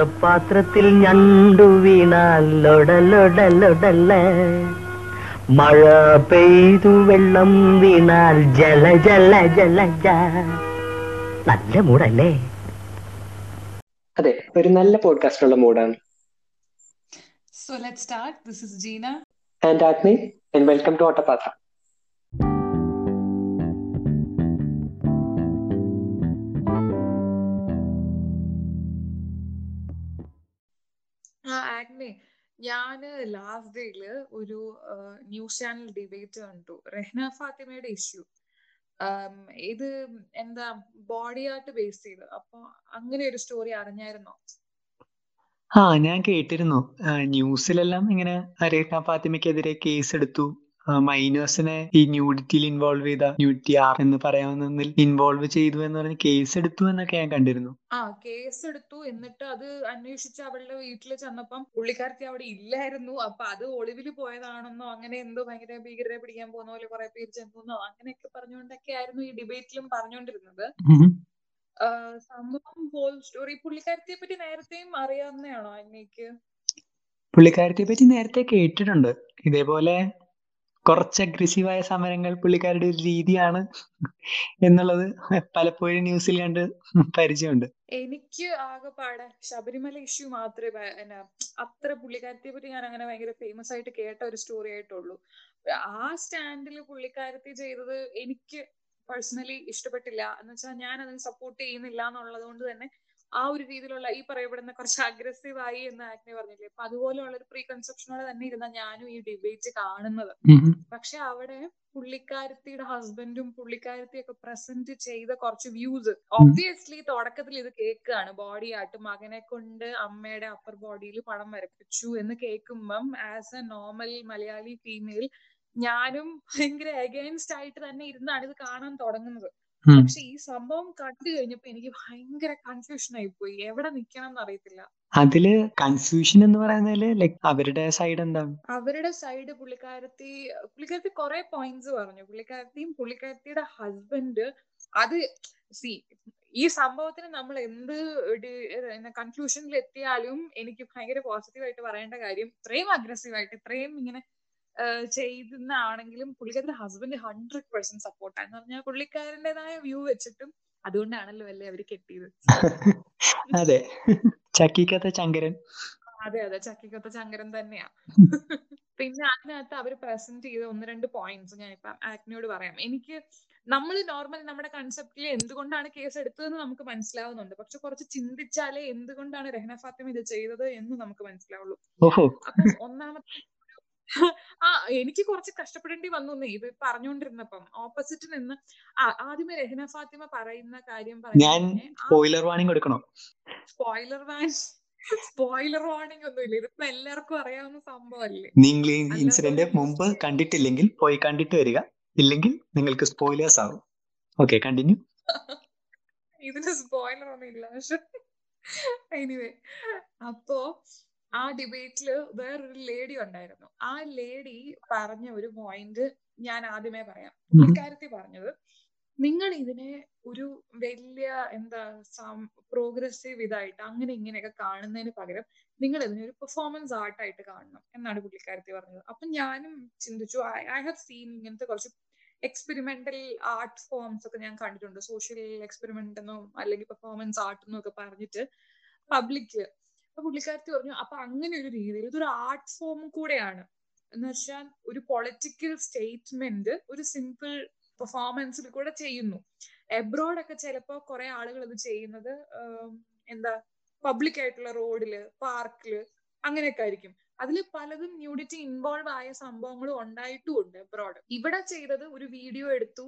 ഓട്ടപാത്രത്തിൽ ഞണ്ടു വീണാൽ ലൊടലൊടലൊടല്ല മഴ പെയ്തു വെള്ളം വീണാൽ ജല ജല ജല നല്ല മൂടല്ലേ അതെ ഒരു നല്ല പോഡ്കാസ്റ്റ് ഉള്ള മൂടാണ് so let start this is Jeena and Agni and welcome to Ottapathra ഞാൻ ഞാൻ ലാസ്റ്റ് ഡേയിൽ ഒരു ന്യൂസ് ചാനൽ ഡിബേറ്റ് കണ്ടു. റെഹ്ന ഫാത്തിമയുടെ ഇഷ്യൂ ഇത് എന്താ ബോഡി ആർട്ട് ബേസ് ചെയ്ത്. അപ്പൊ അങ്ങനെ ഒരു സ്റ്റോറി അറിഞ്ഞായിരുന്നോ? ആ ഞാൻ കേട്ടിരുന്നു. ന്യൂസിലെല്ലാം ഇങ്ങനെ റെഹ്ന ഫാത്തിമയ്ക്കെതിരെ കേസ് എടുത്തു. മൈനേഴ്സിനെ ഈ ന്യൂഡിറ്റിയിൽ ഇൻവോൾവ് ചെയ്ത ന്യൂഡിറ്റി ആർ എന്ന് പറയാവുന്നതിൽ ഇൻവോൾവ് ചെയ്തു എന്ന് പറഞ്ഞ കേസ് എടുത്തു എന്നൊക്കെ ഞാൻ കണ്ടിരുന്നു. ആ കേസ് എടുത്തു. എന്നിട്ട് അത് അന്വേഷിച്ച് അവളുടെ വീട്ടിൽ ചെന്നപ്പം പുള്ളിക്കാരത്തി അവിടെ ഇല്ലായിരുന്നു. അപ്പൊ അത് ഒളിവിൽ പോയതാണെന്നോ അങ്ങനെ എന്തോ ഭയങ്കര ഭീകരരെ പിടിക്കാൻ പോകുന്ന പോലെ കുറെ പേര് ചെന്നോ അങ്ങനെയൊക്കെ പറഞ്ഞുകൊണ്ടൊക്കെ ആയിരുന്നു ഈ ഡിബേറ്റിലും പറഞ്ഞുകൊണ്ടിരുന്നത്. സംഭവം ഹോൾ സ്റ്റോറി പുള്ളിക്കാരത്തിയെ പറ്റി നേരത്തെയും അറിയാവുന്നതാണോ അന്നേക്ക് പുള്ളിക്കാരത്തെ പറ്റി നേരത്തെ കേട്ടിട്ടുണ്ട്. ഇതേപോലെ കുറച്ച് അഗ്രസീവായ സമരങ്ങൾ പുള്ളിക്കാരുടെ ഒരു രീതിയാണ് എന്നുള്ളത് പലപ്പോഴും ന്യൂസിൽ കണ്ട് പരിചയമുണ്ട്. എനിക്ക് ആകെപ്പാടെ ശബരിമല ഇഷ്യൂ മാത്രമേ എന്നാ അത്ര പുള്ളിക്കാരത്തെ പറ്റി ഞാൻ അങ്ങനെ ഭയങ്കര ഫേമസ് ആയിട്ട് കേട്ട ഒരു സ്റ്റോറി ആയിട്ടുള്ളൂ. ആ സ്റ്റാൻഡിൽ പുള്ളിക്കാരത്തി ചെയ്തത് എനിക്ക് പേഴ്സണലി ഇഷ്ടപ്പെട്ടില്ല. എന്ന് വെച്ചാൽ ഞാൻ അതിന് സപ്പോർട്ട് ചെയ്യുന്നില്ല എന്നുള്ളത് കൊണ്ട് തന്നെ ആ ഒരു രീതിയിലുള്ള ഈ പറയപ്പെടുന്ന കുറച്ച് അഗ്രസീവ് ആയി എന്ന് ആഗ്നെ പറഞ്ഞില്ലേ അപ്പൊ അതുപോലെയുള്ള ഒരു പ്രീ കൺസെപ്ഷനോടെ തന്നെ ഇരുന്ന ഞാനും ഈ ഡിബേറ്റ് കാണുന്നത്. പക്ഷെ അവിടെ പുള്ളിക്കാരത്തിയുടെ ഹസ്ബൻഡും പുള്ളിക്കാരത്തിയൊക്കെ പ്രസന്റ് ചെയ്ത കുറച്ച് വ്യൂസ് ഒബ്വിയസ്ലി തുടക്കത്തിൽ ഇത് കേൾക്കുകയാണ് ബോഡി ആയിട്ട് മകനെ കൊണ്ട് അമ്മയുടെ അപ്പർ ബോഡിയിൽ പണം വരപ്പിച്ചു എന്ന് കേൾക്കുമ്പം as a normal Malayali female ഞാനും ഭയങ്കര അഗൈൻസ്റ്റ് ആയിട്ട് തന്നെ ഇരുന്നാണ് ഇത് കാണാൻ തുടങ്ങുന്നത്. പക്ഷെ ഈ സംഭവം കണ്ടു കഴിഞ്ഞപ്പോ എനിക്ക് ഭയങ്കര കൺഫ്യൂഷൻ ആയി പോയി. എവിടെ നിക്കണം എന്ന് അറിയത്തില്ല. അതിൽ കൺഫ്യൂഷൻ എന്ന് പറയുന്നതിൽ ലൈക് അവരുടെ സൈഡ് എന്താണ് അവരുടെ സൈഡ് പുള്ളിക്കാരത്തി പുള്ളിക്കാരത്തി കുറെ പോയിന്റ്സ് പറഞ്ഞു. പുള്ളിക്കാരത്തിയും പുള്ളിക്കാരത്തിയുടെ ഹസ്ബൻഡ് അത് സി ഈ സംഭവത്തിന് നമ്മൾ എന്ത് കൺക്ലൂഷനിൽ എത്തിയാലും എനിക്ക് ഭയങ്കര പോസിറ്റീവ് ആയിട്ട് പറയേണ്ട കാര്യം ഇത്രയും അഗ്രസീവ് ആയിട്ട് ഇത്രയും ഇങ്ങനെ ആഹ് ചെയ്യുന്ന ആണെങ്കിലും പുള്ളിക്കാരത്തിന്റെ ഹസ്ബൻഡ് ഹൺഡ്രഡ് പെർസെന്റ് സപ്പോർട്ട് എന്ന് പറഞ്ഞാൽ പുള്ളിക്കാരന്റെതായ വ്യൂ വെച്ചിട്ടും അതുകൊണ്ടാണല്ലോ അല്ലേ അവർ കെട്ടിയത്? അതെ. ചക്കിക്കത്തെ ചങ്കരൻ. അതെ അതെ. ചക്കിക്കത്ത ചങ്കരൻ തന്നെയാ. പിന്നെ അതിനകത്ത് അവർ പ്രസന്റ് ചെയ്ത ഒന്ന് രണ്ട് പോയിന്റ്സ് ഞാൻ ഇപ്പം ആക്നിയോട് പറയാം. എനിക്ക് നമ്മൾ നോർമൽ നമ്മുടെ കൺസെപ്റ്റിൽ എന്തുകൊണ്ടാണ് കേസ് എടുത്തതെന്ന് നമുക്ക് മനസ്സിലാവുന്നുണ്ട്. പക്ഷെ കുറച്ച് ചിന്തിച്ചാലേ എന്തുകൊണ്ടാണ് രഹന ഫാത്തിമ ഇത് ചെയ്തത് എന്ന് നമുക്ക് മനസ്സിലാവുള്ളൂ. അപ്പൊ ഒന്നാമത്തെ ആ എനിക്ക് കുറച്ച് കഷ്ടപ്പെടേണ്ടി വന്നു ഇത് പറഞ്ഞുകൊണ്ടിരുന്നപ്പം ഓപ്പോസിറ്റ് നിന്ന് ആ ആദ്യമേ രഹന ഫാത്തിമ പറയുന്ന കാര്യം ഞാൻ സ്പോയിലർ വാണിംഗ് കൊടുക്കണോ. സ്പോയിലർ വാണിംഗ് സ്പോയിലർ വാർണിംഗ് ഒന്നുമില്ല. ഇതിപ്പോ എല്ലാവർക്കും അറിയാവുന്ന സംഭവമല്ലേ? നിങ്ങൾ ഈ ഇൻസിഡന്റ് മുമ്പ് കണ്ടിട്ടില്ലെങ്കിൽ പോയി കണ്ടിട്ട് വരിക. ഇല്ലെങ്കിൽ നിങ്ങൾക്ക് സ്പോയിലേഴ്സ് ആവും. ഓക്കെ കണ്ടിന്യൂ ഇതിന് സ്പോയിലർ ഒന്നും ഇല്ല. പക്ഷെ എനിവേ അപ്പോ ആ ഡിബേറ്റിൽ വേറൊരു ലേഡി ഉണ്ടായിരുന്നു. ആ ലേഡി പറഞ്ഞ ഒരു പോയിന്റ് ഞാൻ ആദ്യമേ പറയാം. ഇക്കാര്യത്തിൽ പറഞ്ഞത് നിങ്ങൾ ഇതിനെ ഒരു വലിയ എന്താ പ്രോഗ്രസീവ് ഇതായിട്ട് അങ്ങനെ ഇങ്ങനെയൊക്കെ കാണുന്നതിന് പകരം നിങ്ങൾ ഇതിനെ ഒരു പെർഫോമൻസ് ആർട്ടായിട്ട് കാണണം എന്നാണ് പുള്ളിക്കാരത്തി പറഞ്ഞത്. അപ്പൊ ഞാനും ചിന്തിച്ചു ഐ ഹാവ് സീൻ ഇങ്ങനത്തെ കുറച്ച് എക്സ്പെരിമെന്റൽ ആർട്ട് ഫോംസ് ഒക്കെ ഞാൻ കണ്ടിട്ടുണ്ട്. സോഷ്യൽ എക്സ്പെരിമെന്റ് എന്നോ അല്ലെങ്കിൽ പെർഫോമൻസ് ആർട്ട് എന്നോ ഒക്കെ പറഞ്ഞിട്ട് പബ്ലിക്കിൽ അപ്പൊ പുള്ളിക്കാരത്തി പറഞ്ഞു അപ്പൊ അങ്ങനെ ഒരു രീതിയിൽ ഇതൊരു ആർട്ട് ഫോം കൂടെയാണ്. എന്ന് വെച്ചാൽ ഒരു പൊളിറ്റിക്കൽ സ്റ്റേറ്റ്മെന്റ് ഒരു സിമ്പിൾ പെർഫോമൻസിൽ കൂടെ ചെയ്യുന്നു. എബ്രോഡ് ഒക്കെ ചിലപ്പോ കുറെ ആളുകൾ ഇത് ചെയ്യുന്നത് എന്താ പബ്ലിക് ആയിട്ടുള്ള റോഡിൽ പാർക്കിൽ അങ്ങനെയൊക്കെ ആയിരിക്കും. അതിൽ പലതും ന്യൂഡിറ്റി ഇൻവോൾവ് ആയ സംഭവങ്ങളും ഉണ്ടായിട്ടും ഉണ്ട് എബ്രോഡ് ഇവിടെ ചെയ്തത് ഒരു വീഡിയോ എടുത്തു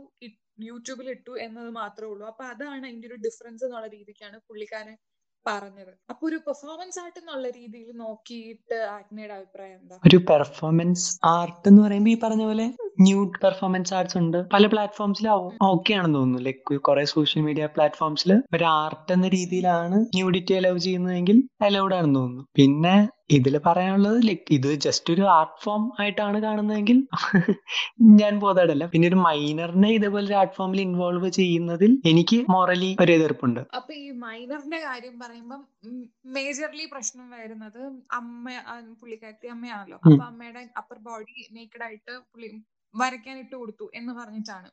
യൂട്യൂബിൽ ഇട്ടു എന്നത് മാത്രമേ ഉള്ളൂ. അപ്പൊ അതാണ് അതിന്റെ ഒരു ഡിഫറൻസ് എന്നുള്ള രീതിക്കാണ് പുള്ളിക്കാരൻ പറഞ്ഞത്. അപ്പൊ ഒരു പെർഫോമൻസ് ആർട്ട് എന്നുള്ള രീതിയിൽ നോക്കിയിട്ട് ആഗ്നയുടെ അഭിപ്രായം എന്താ? ഒരു പെർഫോമൻസ് ആർട്ട് എന്ന് പറയുമ്പോൾ ഈ പറഞ്ഞ പോലെ ന്യൂ പെർഫോമൻസ് ആർട്സ് ഉണ്ട്. പല പ്ലാറ്റ്ഫോംസിൽ ഓക്കെ ആണെന്ന് തോന്നുന്നു. ലൈക്ക് കുറെ സോഷ്യൽ മീഡിയ പ്ലാറ്റ്ഫോംസിൽ ഒരു ആർട്ട് എന്ന രീതിയിലാണ് ന്യൂഡിറ്റി അലൗ ചെയ്യുന്നതെങ്കിൽ അലൗഡ് ആണെന്ന് തോന്നുന്നു. പിന്നെ ഇതിൽ പറയാനുള്ളത് ലൈക്ക് ഇത് ജസ്റ്റ് ഒരു ആർട്ട് ഫോം ആയിട്ടാണ് കാണുന്നതെങ്കിൽ ഞാൻ ബോധവടല്ല പിന്നെ ഒരു മൈനറിനെ ഇതേപോലെ ഒരു ആർട്ട് ഫോമിൽ ഇൻവോൾവ് ചെയ്യുന്നതിൽ എനിക്ക് മോറലി ഒരു എതിർപ്പുണ്ട് അപ്പൊ ഈ മൈനറിന്റെ കാര്യം പറയുമ്പം മേജർലി പ്രശ്നം വരുന്നത് അമ്മ പുള്ളിക്കാരി പുള്ളിക്കാരത്തി അമ്മയാണല്ലോ. അപ്പൊ അമ്മയുടെ അപ്പർ ബോഡി നേക്കഡ് ആയിട്ട് പുള്ളി വരയ്ക്കാൻ ഇട്ട് കൊടുത്തു എന്ന് പറഞ്ഞിട്ടാണ്.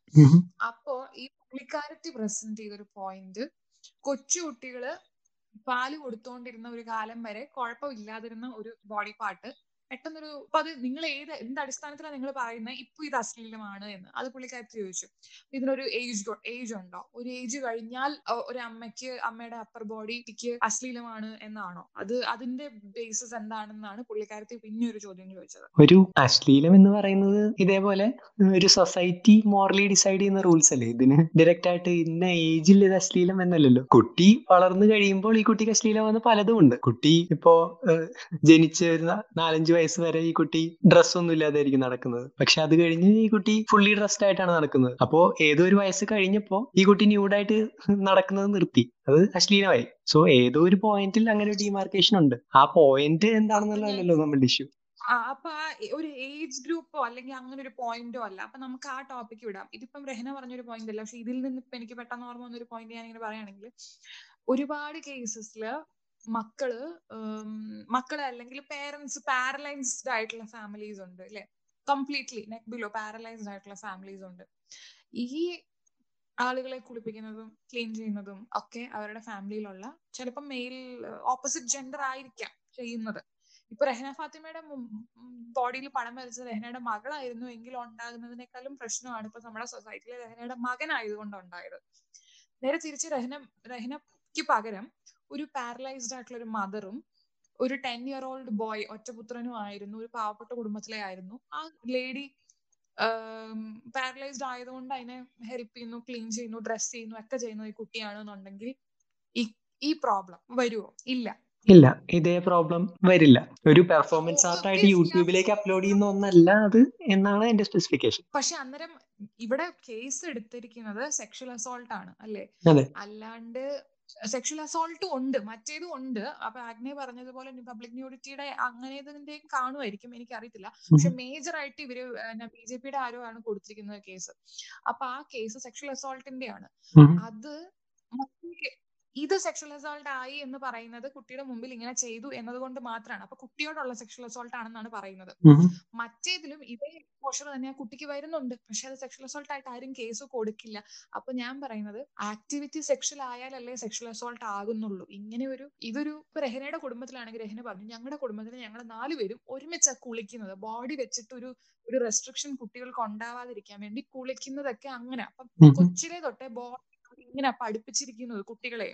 അപ്പോ ഈ പുള്ളിക്കാരത്തി പ്രസന്റ് ചെയ്തൊരു പോയിന്റ് കൊച്ചു കുട്ടികൾ പാൽ കൊടുത്തോണ്ടിരുന്ന ഒരു കാലം വരെ കുഴപ്പമില്ലാതിരുന്ന ഒരു ബോഡി പാർട്ട് പെട്ടെന്നൊരു അപ്പൊ അത് നിങ്ങൾ ഏത് എന്ത് അടിസ്ഥാനത്തിലാണ് നിങ്ങൾ പറയുന്നത് ഇപ്പൊ ഇത് അശ്ലീലമാണ് എന്ന്. അത് പുള്ളിക്കാരത്തി ചോദിച്ചു. ഇതിനൊരു ഏജ് ഏജ് ഉണ്ടോ? ഒരു ഏജ് കഴിഞ്ഞാൽ ഒരു അമ്മയ്ക്ക് അമ്മയുടെ അപ്പർ ബോഡിക്ക് അശ്ലീലമാണ് എന്നാണോ? അത് അതിന്റെ ബേസിസ് എന്താണെന്നാണ് പുള്ളിക്കാരത്തി പിന്നെ ഒരു ചോദ്യം ചോദിച്ചത്. ഒരു അശ്ലീലം എന്ന് പറയുന്നത് ഇതേപോലെ ഒരു സൊസൈറ്റി മോറലി ഡിസൈഡ് ചെയ്യുന്ന റൂൾസ് അല്ലേ? ഇതിന് ഡയറക്റ്റ് ആയിട്ട് ഇന്ന ഏജിൽ ഇത് അശ്ലീലം എന്നല്ലല്ലോ. കുട്ടി വളർന്നു കഴിയുമ്പോൾ ഈ കുട്ടിക്ക് അശ്ലീലമാകുന്ന പലതും ഉണ്ട്. കുട്ടി ഇപ്പോ ജനിച്ചു വരുന്ന നാലഞ്ച് വയസ്സ് വരെ ഈ കുട്ടി ഡ്രസ് ഒന്നും ഇല്ലാതായിരിക്കും നടക്കുന്നത്. പക്ഷെ അത് കഴിഞ്ഞ് ഈ കുട്ടി ഫുള്ളി ഡ്രസ്ഡ് ആയിട്ടാണ് നടക്കുന്നത്. അപ്പോ ഏതോ ഒരു വയസ്സ് കഴിഞ്ഞപ്പോ ഈ കുട്ടി ന്യൂഡായിട്ട് നടക്കുന്നത് നിർത്തി. അത് അശ്ലീലമായി. സോ ഏതോ ഒരു പോയിന്റിൽ അങ്ങനെ ഒരു ഡിമാർക്കേഷൻ ഉണ്ട്. ആ പോയിന്റ് എന്താണെന്നുള്ളതല്ലോ നമ്മൾ ഇഷ്യൂ അപ്പൊ ഒരു ഏജ് ഗ്രൂപ്പോ അല്ലെങ്കിൽ അങ്ങനെ ഒരു പോയിന്റോ അല്ല. അപ്പൊ നമുക്ക് ആ ടോപ്പിക് വിടാം. ഇതിപ്പം രഹന പറഞ്ഞൊരു പോയിന്റ് അല്ല. പക്ഷെ ഇതിൽ നിന്ന് ഇപ്പൊ എനിക്ക് പെട്ടെന്ന് ഓർമ്മ വന്ന ഒരു പോയിന്റ് ഞാൻ ഇങ്ങനെ പറയുകയാണെങ്കിൽ ഒരുപാട് കേസസിൽ മക്കൾ മക്കളെ അല്ലെങ്കിൽ പേരൻസ് പാരലൈസ്ഡ് ആയിട്ടുള്ള ഫാമിലീസ് ഉണ്ട് അല്ലെ കംപ്ലീറ്റ്ലി നെക്ക് ബിലോ പാരലൈസ്ഡ് ആയിട്ടുള്ള ഫാമിലീസ് ഉണ്ട്. ഈ ആളുകളെ കുളിപ്പിക്കുന്നതും ക്ലീൻ ചെയ്യുന്നതും ഒക്കെ അവരുടെ ഫാമിലിയിലുള്ള ചിലപ്പോൾ മെയിൽ ഓപ്പോസിറ്റ് ജെൻഡർ ആയിരിക്കാം ചെയ്യുന്നത്. ഇപ്പൊ രഹന ഫാത്തിമയുടെ ബോഡിയിൽ പണം വരച്ചത് രഹനയുടെ മകളായിരുന്നു എങ്കിൽ ഉണ്ടാകുന്നതിനേക്കാളും പ്രശ്നമാണ് ഇപ്പൊ നമ്മുടെ സൊസൈറ്റിയിലെ രഹനയുടെ മകനായതുകൊണ്ട് ഉണ്ടായത്. നേരെ തിരിച്ച് രഹന രഹനയ്ക്ക് പകരം ഒരു പാരലൈസ്ഡ് ആയിട്ടുള്ള ഒരു മദറും ഒരു ടെൻ ഇയർ ഓൾഡ് ബോയ് ഒറ്റപുത്രനും ആയിരുന്നു ഒരു പാവപ്പെട്ട കുടുംബത്തിലെ ആയിരുന്നു. ആ ലേഡി പാരലൈസ്ഡ് ആയതുകൊണ്ട് അതിനെ ഹെൽപ്പ് ചെയ്യുന്നു ക്ലീൻ ചെയ്യുന്നു ഡ്രസ് ചെയ്യുന്നു ഒക്കെ ചെയ്യുന്നു ഈ കുട്ടിയാണെന്നുണ്ടെങ്കിൽ ഈ പ്രോബ്ലം വരുമോ ഇല്ല. ഇല്ല. ഇതേ പ്രോബ്ലം വരില്ല. ഒരു പെർഫോമൻസ് ആർട്ടായിട്ട് ആർട്ട് ആയിട്ട് യൂട്യൂബിലേക്ക് അപ്ലോഡ് ചെയ്യുന്ന ഒന്നല്ല അത് എന്നാണ് എന്റെ സ്പെസിഫിക്കേഷൻ പക്ഷെ അന്നേരം ഇവിടെ കേസ് എടുത്തിരിക്കുന്നത് സെക്ഷൽ അസോൾട്ട് ആണ് അല്ലേ? അല്ലാണ്ട് സെക്ഷൽ അസോൾട്ടും ഉണ്ട് മറ്റേതും ഉണ്ട്. അപ്പൊ ആഗ്നേ പറഞ്ഞതുപോലെ പബ്ലിക് ന്യൂഡിറ്റിയുടെ അങ്ങനെ ഇതിന്റെയും കാണുമായിരിക്കും എനിക്ക് അറിയത്തില്ല പക്ഷെ മേജർ ആയിട്ട് ഇവർ ബി ജെ പിയുടെ ആരോ ആണ് കൊടുത്തിരിക്കുന്നത് കേസ്? അപ്പൊ ആ കേസ് സെക്ഷൽ അസോൾട്ടിന്റെ ആണ് അത് ഇത് സെക്ഷൽ അസോൾട്ട് ആയി എന്ന് പറയുന്നത് കുട്ടിയുടെ മുമ്പിൽ ഇങ്ങനെ ചെയ്തു എന്നതുകൊണ്ട് മാത്രമാണ് അപ്പൊ കുട്ടിയോടുള്ള സെക്ഷൽ അസോൾട്ട് ആണെന്നാണ് പറയുന്നത്. മറ്റേതിലും ഇതേ എക്സ്പോഷർ തന്നെ ആ കുട്ടിക്ക് വരുന്നുണ്ട്. പക്ഷെ അത് സെക്ഷൽ അസോൾട്ട് ആയിട്ട് ആരും കേസ് കൊടുക്കില്ല. അപ്പൊ ഞാൻ പറയുന്നത് ആക്ടിവിറ്റി സെക്ഷൽ ആയാലല്ലേ സെക്ഷൽ അസോൾട്ട് ആകുന്നുള്ളൂ. ഇങ്ങനെ ഒരു ഇതൊരു രഹനയുടെ കുടുംബത്തിലാണെങ്കിൽ രഹന പറഞ്ഞു ഞങ്ങളുടെ കുടുംബത്തിൽ ഞങ്ങൾ നാലുപേരും ഒരുമിച്ച് കുളിക്കുന്നത്. ബോഡി വെച്ചിട്ട് ഒരു ഒരു റെസ്ട്രിക്ഷൻ കുട്ടികൾക്ക് ഉണ്ടാവാതിരിക്കാൻ വേണ്ടി കുളിക്കുന്നതൊക്കെ അങ്ങനെ. അപ്പം. കൊച്ചിലെ തൊട്ടേ ബോഡി ഇങ്ങനെ പഠിപ്പിച്ചിരിക്കുന്നത് കുട്ടികളെ.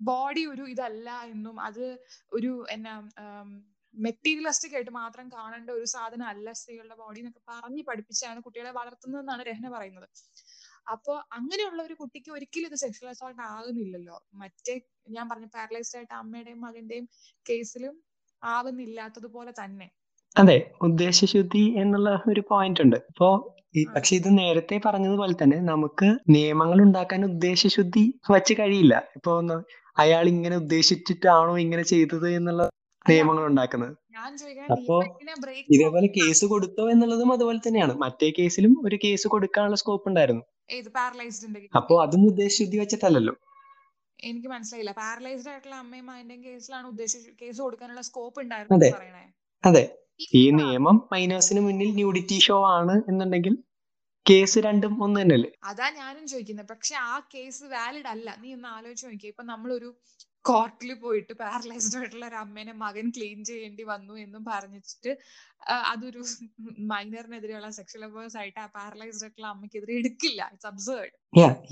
ബോഡി ഒരു ഇതല്ല എന്നും അത് ഒരു എന്നാ മെറ്റീരിയലിസ്റ്റിക് ആയിട്ട് മാത്രം കാണേണ്ട ഒരു സാധനം അല്ല സ്ത്രീകളുടെ ബോഡി എന്നൊക്കെ പറഞ്ഞ് പഠിപ്പിച്ചാണ് കുട്ടികളെ വളർത്തുന്നതെന്നാണ് രഹന പറയുന്നത്. അപ്പോ അങ്ങനെയുള്ള ഒരു കുട്ടിക്ക് ഒരിക്കലും ഇത് സെക്ഷൽ അസോൾട്ട് ആകുന്നില്ലല്ലോ. മറ്റേ ഞാൻ പറഞ്ഞ പാരലൈസ്ഡ് ആയിട്ട് അമ്മയുടെയും മകന്റെയും കേസിലും ആവുന്നില്ലാത്തതുപോലെ തന്നെ. അതെ ഉദ്ദേശശുദ്ധി എന്നുള്ള ഒരു പോയിന്റ് ഉണ്ട്. ഇപ്പോ. പക്ഷെ ഇത് നേരത്തെ പറഞ്ഞതുപോലെ തന്നെ നമുക്ക് നിയമങ്ങൾ ഉണ്ടാക്കാൻ ഉദ്ദേശശുദ്ധി വച്ച് കഴിയില്ല. ഇപ്പൊ ഒന്ന് അയാൾ ഇങ്ങനെ ഉദ്ദേശിച്ചിട്ടാണോ ഇങ്ങനെ ചെയ്തത് എന്നുള്ള നിയമങ്ങൾ ഉണ്ടാക്കുന്നത്. അപ്പോ ഇതേപോലെ കേസ് കൊടുത്തോ എന്നുള്ളതും അതുപോലെ തന്നെയാണ്. മറ്റേ കേസിലും ഒരു കേസ് കൊടുക്കാനുള്ള സ്കോപ്പ് ഉണ്ടായിരുന്നു. അപ്പോ അതും ഉദ്ദേശശുദ്ധി വെച്ചിട്ടല്ലല്ലോ. എനിക്ക് മനസ്സിലായില്ല. പാരലൈസ്ഡ് ആയിട്ടുള്ള അമ്മയും അതിന്റെ കേസിലാണ് ഉദ്ദേശിച്ച കേസ് കൊടുക്കാനുള്ള സ്കോപ്പ് ഉണ്ടായിരുന്നു പറയണേ. അതെ. ഈ നിയമം മൈനേഴ്സിന് മുന്നിൽ ന്യൂഡിറ്റി ഷോ ആണ് എന്നുണ്ടെങ്കിൽ കേസ് രണ്ടും ഒന്ന് തന്നെയല്ലേ? അതാ ഞാനും ചോദിക്കുന്നത് പക്ഷെ ആ കേസ് വാലിഡ് അല്ല. നീ ഒന്ന് ആലോചിച്ച് നോക്കിയ. ഇപ്പൊ നമ്മളൊരു കോർട്ടിൽ പോയിട്ട് പാരലൈസ്ഡ് ആയിട്ടുള്ള ഒരു അമ്മേനെ മകൻ ക്ലീൻ ചെയ്യേണ്ടി വന്നു എന്നും പറഞ്ഞിട്ട് അതൊരു മൈനറിനെതിരെയുള്ള സെക്ഷൽ അബേഴ്സ് ആയിട്ട് ആ പാരലൈസ്ഡ് ആയിട്ടുള്ള അമ്മയ്ക്കെതിരെ എടുക്കില്ല. ഇറ്റ്സ് അബ്സേർഡ്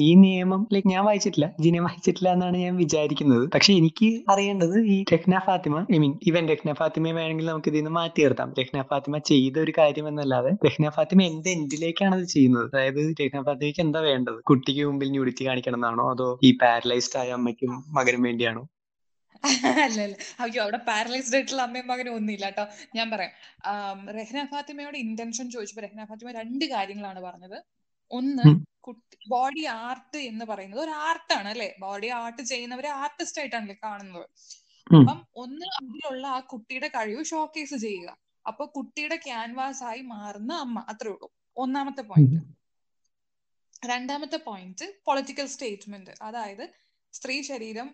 ഈ നിയമം ലൈക് ഞാൻ വായിച്ചിട്ടില്ല. ജിനെ വായിച്ചിട്ടില്ല എന്നാണ് ഞാൻ വിചാരിക്കുന്നത്. പക്ഷെ എനിക്ക് അറിയേണ്ടത് ഈ രഹ്ന ഫാത്തിമ ഐ മീൻ ഇവൻ രഹ്ന ഫാത്തിമയെ വേണമെങ്കിൽ നമുക്ക് ഇതിൽ നിന്ന് മാറ്റി നിർത്താം. രഹ്ന ഫാത്തിമ ചെയ്ത ഒരു കാര്യം എന്നല്ലാതെ രഹ്ന ഫാത്തിമ എന്ത് എന്തിലേക്കാണ് അത് ചെയ്യുന്നത്? അതായത് രഹ്ന ഫാത്തിമയ്ക്ക് എന്താ വേണ്ടത്? കുട്ടിക്ക് മുമ്പിൽ ന്യൂഡിറ്റി കാണിക്കണം എന്നാണോ? അതോ ഈ പാരലൈസ്ഡ് ആയ അമ്മയ്ക്കും മകനും വേണ്ടിയാണോ? അല്ല അല്ല അയ്യോ അവിടെ പാരലൈസ്ഡ് ആയിട്ടുള്ള അമ്മയും മകനും ഒന്നുമില്ല കേട്ടോ. ഞാൻ പറയാം. റഹ്ന ഫാത്തിമയോട് ഇന്റൻഷൻ ചോദിച്ചപ്പോ റഹ്ന ഫാത്തിമ രണ്ട് കാര്യങ്ങളാണ് പറഞ്ഞത്. ഒന്ന് കുട്ടി ബോഡി ആർട്ട് എന്ന് പറയുന്നത് ഒരു ആർട്ടാണ് അല്ലെ? ബോഡി ആർട്ട് ചെയ്യുന്നവരെ ആർട്ടിസ്റ്റ് ആയിട്ടാണല്ലേ കാണുന്നത്. അപ്പം ഒന്ന് അതിലുള്ള ആ കുട്ടിയുടെ കഴിവ് ഷോക്കേസ് ചെയ്യുക. അപ്പൊ കുട്ടിയുടെ ക്യാൻവാസ് ആയി മാറുന്ന അമ്മ അത്രേ ഉള്ളൂ. ഒന്നാമത്തെ പോയിന്റ് രണ്ടാമത്തെ പോയിന്റ് പൊളിറ്റിക്കൽ സ്റ്റേറ്റ്മെന്റ് അതായത് സ്ത്രീ ശരീരം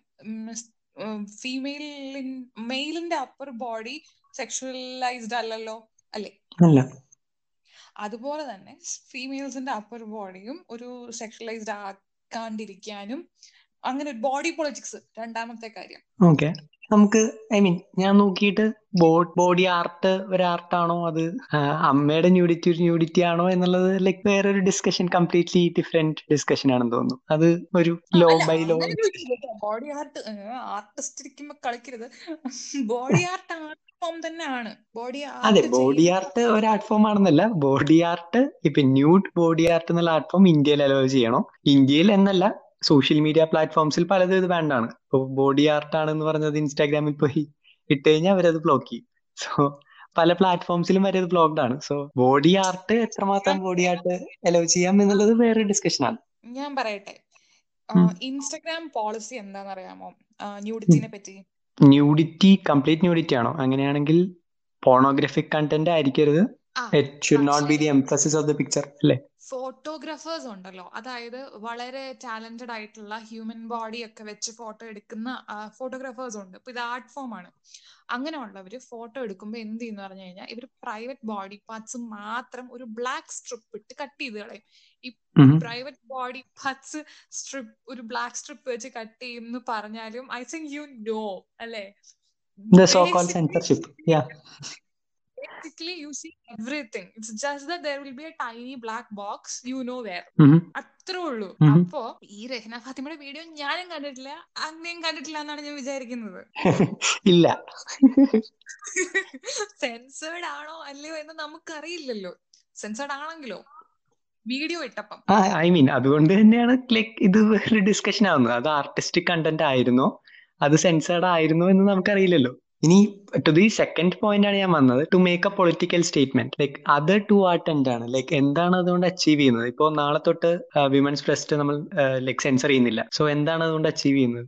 ഫീമെയിലിൻ മെയിലിന്റെ അപ്പർ ബോഡി സെക്ഷുവലൈസ്ഡ് അല്ലല്ലോ അല്ലേ? അല്ല. അതുപോലെ തന്നെ ഫീമെയിൽസിന്റെ അപ്പർ ബോഡിയും ഒരു സെക്ഷലൈസ്ഡ് ആക്കാണ്ടിരിക്കാനും അങ്ങനെ ഒരു ബോഡി പൊളിറ്റിക്സ് രണ്ടാമത്തെ കാര്യം. ഓക്കെ നമുക്ക് ഐ മീൻ ഞാൻ നോക്കിയിട്ട് ബോഡി ആർട്ട് ഒരു ആർട്ടാണോ അത് അമ്മയുടെ ന്യൂഡിറ്റി ഒരു ന്യൂഡിറ്റി ആണോ എന്നുള്ളത് ലൈക്ക് വേറൊരു ഡിസ്കഷൻ കംപ്ലീറ്റ്ലി ഡിഫറെന്റ് ഡിസ്കഷൻ ആണെന്ന് തോന്നുന്നു. അത് ഒരു law by law body art artist ഇരിക്കുമ്പോ കളിക്കരുത്. ബോഡി ആർട്ട് ആർട്ട് ഫോം തന്നെയാണ് ബോഡി അതെ ബോഡി ആർട്ട് ഒരു ആർട്ട് ഫോം ആണെന്നല്ല. ബോഡി ആർട്ട് ഇപ്പൊ ന്യൂഡ് ബോഡി ആർട്ട് എന്നുള്ള ആർട്ട് ഫോം ഇന്ത്യയിൽ അലോ ചെയ്യണോ. ഇന്ത്യയിൽ എന്നല്ല സോഷ്യൽ മീഡിയ പ്ലാറ്റ്ഫോംസിൽ പലതും ഇത് ബാൻഡാണ് ഇപ്പൊ ബോഡി ആർട്ട് ആണെന്ന് പറഞ്ഞത് ഇൻസ്റ്റാഗ്രാമിൽ പോയി ഇട്ട് കഴിഞ്ഞാൽ അവരത് ബ്ലോക്ക് ചെയ്യും. സോ പല പ്ലാറ്റ്ഫോംസിലും വരെ അത് ബ്ലോക്ക്ഡ് ആണ്. സോ ബോഡി ആർട്ട് എത്രമാത്രം ബോഡി ആർട്ട് അലോ ചെയ്യാം എന്നുള്ളത് വേറെ ഡിസ്കഷൻ ആണ്. ഞാൻ പറയട്ടെ. ഇൻസ്റ്റാഗ്രാം പോളിസി എന്താണെന്നറിയാമോ? ന്യൂഡിറ്റിനെ പറ്റി. ന്യൂഡിറ്റി കംപ്ലീറ്റ് ന്യൂഡിറ്റി ആണോ? അങ്ങനെയാണെങ്കിൽ പോണോഗ്രഫിക് കണ്ടന്റ് ആയിരിക്കരുത്. It should not be the emphasis of the picture അല്ലേ? ഫോട്ടോഗ്രാഫേഴ്സ് ഉണ്ടല്ലോ അതായത് വളരെ ടാലന്റഡ് ആയിട്ടുള്ള ഹ്യൂമൻ ബോഡി ഒക്കെ വെച്ച് ഫോട്ടോ എടുക്കുന്ന ഫോട്ടോഗ്രാഫേഴ്സ് ഉണ്ട്. ഇപ്പൊ ഇത് ആർട്ട് ഫോം ആണ്. അങ്ങനെയുള്ളവര് ഫോട്ടോ എടുക്കുമ്പോൾ എന്ത് ചെയ്യുന്നു പറഞ്ഞു കഴിഞ്ഞാൽ ഇവർ പ്രൈവറ്റ് ബോഡി പാർട്സ് മാത്രം ഒരു ബ്ലാക്ക് സ്ട്രിപ്പ് ഇട്ട് കട്ട് ചെയ്ത് കളയും. ഈ പ്രൈവറ്റ് ബോഡി പാർട്സ് സ്ട്രിപ്പ് ഒരു ബ്ലാക്ക് സ്ട്രിപ്പ് വെച്ച് കട്ട് ചെയ്യും എന്ന് പറഞ്ഞാലും ഐ തിങ്ക് യു നോ അല്ലേ. Yeah. Basically you see everything. It's just that there will a tiny black box you know know where. അത്രേ ഉള്ളൂ. അപ്പോ ഈ രഹന ഫാത്തിമയുടെ വീഡിയോ ഞാനും കണ്ടിട്ടില്ല അങ്ങനെയും കണ്ടിട്ടില്ല എന്നാണ് ഞാൻ വിചാരിക്കുന്നത്. ഇല്ല. സെൻസേർഡ് ആണോ അല്ലയോ എന്ന് നമുക്കറിയില്ലല്ലോ. സെൻസേർഡ് ആണെങ്കിലോ? വീഡിയോ ഇട്ടപ്പം. ഐ മീൻ അതുകൊണ്ട് തന്നെയാണ് ലൈക്ക് ഇത് വേറെ ഡിസ്കഷൻ ആവുന്നത്. അത് ആർട്ടിസ്റ്റിക് കണ്ടന്റ് ആയിരുന്നോ. അത് സെൻസേർഡ് ആയിരുന്നോ എന്ന് നമുക്കറിയില്ലല്ലോ. ഇനി ടു ദി സെക്കൻഡ് പോയിന്റ് ആണ് ഞാൻ വന്നത്. To make a political statement like other to art എന്താണ്? ലൈക്ക് എന്താണ് അതുകൊണ്ട് അച്ചീവ് ചെയ്യുന്നത്? ഇപ്പോ നാളെ തൊട്ട് വിമൻസ് ബ്രസ്റ്റ് നമ്മൾ ലൈക്ക് സെൻസർ ചെയ്യുന്നില്ല. സോ എന്താണ് അതുകൊണ്ട് അച്ചീവ് ചെയ്യുന്നത്?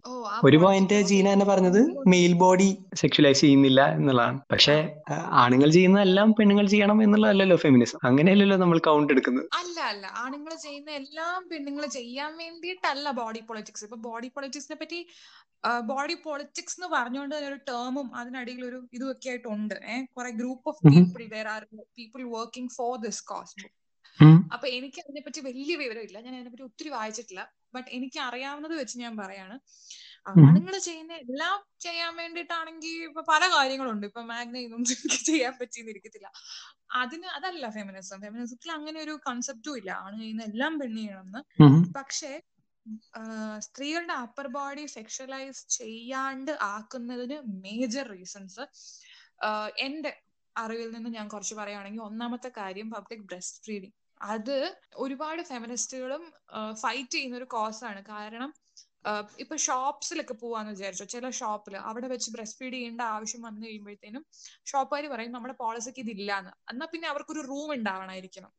ഒരു പോയിന്റ് ജീന തന്നെ പറഞ്ഞത് മെയിൽ ബോഡി സെക്ഷലൈസ് ചെയ്യുന്നില്ല എന്നുള്ളതാണ്. പക്ഷെ ആണുങ്ങൾ ചെയ്യുന്നതെല്ലാം പെണ്ണുങ്ങൾ ചെയ്യണം എന്നുള്ളതല്ലല്ലോ ഫെമിനിസം അങ്ങനെയല്ലല്ലോ നമ്മൾ കൗണ്ട് എടുക്കുന്നത്. അല്ല അല്ല. ആണുങ്ങൾ ചെയ്യുന്ന എല്ലാം പെണ്ണുങ്ങൾ ചെയ്യാൻ വേണ്ടിയിട്ടല്ല ബോഡി പൊളിറ്റിക്സ് ഇപ്പൊ ബോഡി പൊളിറ്റിക്സിനെ പറ്റി ബോഡി പൊളിറ്റിക്സ് എന്ന് പറഞ്ഞുകൊണ്ട് തന്നെ ഒരു ടേമും അതിനടിയിൽ ഒരു ഇതുമൊക്കെ ആയിട്ടുണ്ട്. ഏഹ് കുറെ group of. People where are people working for this cause. അപ്പൊ എനിക്ക് അതിനെപ്പറ്റി വലിയ വിവരമില്ല. ഞാൻ അതിനെപ്പറ്റി ഒത്തിരി വായിച്ചിട്ടില്ല. ബട്ട് എനിക്ക് അറിയാവുന്നത് വെച്ച് ഞാൻ പറയാണ്. ആണുങ്ങൾ ചെയ്യുന്ന എല്ലാം ചെയ്യാൻ വേണ്ടിട്ടാണെങ്കിൽ ഇപ്പൊ പല കാര്യങ്ങളുണ്ട്. ഇപ്പൊ മാഗ്നയൊന്നും ചെയ്യാൻ പറ്റിയെന്നിരിക്കത്തില്ല അതിന് അതല്ല ഫെമിനിസം ഫെമിനിസത്തിൽ അങ്ങനെ ഒരു കൺസെപ്റ്റും ഇല്ല. ആണ് ചെയ്യുന്ന എല്ലാം പെണ്ണ് ചെയ്യണമെന്ന്. ഉം. പക്ഷേ സ്ത്രീകളുടെ അപ്പർ ബോഡി സെക്ഷലൈസ് ചെയ്യാണ്ട് ആക്കുന്നതിന് മേജർ റീസൺസ് എന്റെ അറിവിൽ നിന്ന് ഞാൻ കുറച്ച് പറയുകയാണെങ്കിൽ ഒന്നാമത്തെ കാര്യം പബ്ലിക് ബ്രസ്റ്റ് ഫീഡിങ് അത് ഒരുപാട് ഫെമിനിസ്റ്റുകളും ഫൈറ്റ് ചെയ്യുന്ന ഒരു കോസാണ് കാരണം ഇപ്പൊ ഷോപ്സിലൊക്കെ പോവാന്ന് വിചാരിച്ചോ? ചില ഷോപ്പിൽ അവിടെ വെച്ച് ബ്രസ്റ്റ് ഫീഡ് ചെയ്യേണ്ട ആവശ്യം വന്നു കഴിയുമ്പോഴത്തേനും ഷോപ്പുകാർ പറയും നമ്മുടെ പോളിസിക്ക് ഇതില്ലാന്ന്. എന്നാ പിന്നെ അവർക്കൊരു റൂം ഉണ്ടാവണമായിരിക്കണം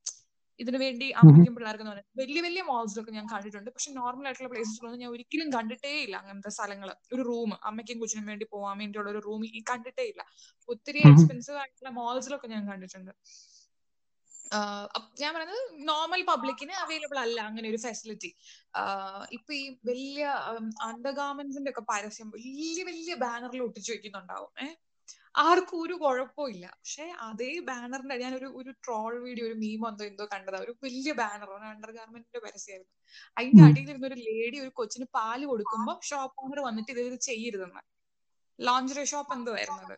ഇതിനു വേണ്ടി അമ്മയ്ക്കും പിള്ളേർക്കും എന്ന് പറയുന്നത് വലിയ വലിയ മോൾസിലൊക്കെ ഞാൻ കണ്ടിട്ടുണ്ട്. പക്ഷെ നോർമൽ ആയിട്ടുള്ള പ്ലേസസിലൊന്നും ഞാൻ ഒരിക്കലും കണ്ടിട്ടേ ഇല്ല അങ്ങനത്തെ സ്ഥലങ്ങൾ ഒരു റൂം അമ്മയ്ക്കും കൊച്ചിനും വേണ്ടി പോവാൻ വേണ്ടിയുള്ള ഒരു റൂം ഈ കണ്ടിട്ടേ ഇല്ല. ഒത്തിരി. എക്സ്പെൻസീവ് ആയിട്ടുള്ള മോൾസിലൊക്കെ ഞാൻ കണ്ടിട്ടുണ്ട്. ഞാൻ പറയുന്നത് നോർമൽ പബ്ലിക്കിന് അവൈലബിൾ അല്ല അങ്ങനെ ഒരു ഫെസിലിറ്റി ഇപ്പൊ ഈ വലിയ അണ്ടർഗാർമെന്റ്സിന്റെ ഒക്കെ പരസ്യം വലിയ വലിയ ബാനറിൽ ഒട്ടിച്ചു വെക്കുന്നുണ്ടാവും. ഏഹ് ആർക്കും ഒരു കുഴപ്പമില്ല പക്ഷെ അതേ ബാനറിന്റെ ഞാനൊരു ഒരു ട്രോൾ വീഡിയോ ഒരു മീം എന്തോ എന്തോ കണ്ടതാ. ഒരു വലിയ ബാനർ അണ്ടർ ഗാർമെന്റിന്റെ പരസ്യമായിരുന്നു. അതിന്റെ അടിയിൽ അടിയിലിരുന്ന ഒരു ലേഡി ഒരു കൊച്ചിന് പാൽ കൊടുക്കുമ്പോ ഷോപ്പ് ഓണർ വന്നിട്ട് ഇത് ചെയ്യരുതെന്ന്. ലോഞ്ചറി ഷോപ്പ് എന്തോ ആയിരുന്നത്.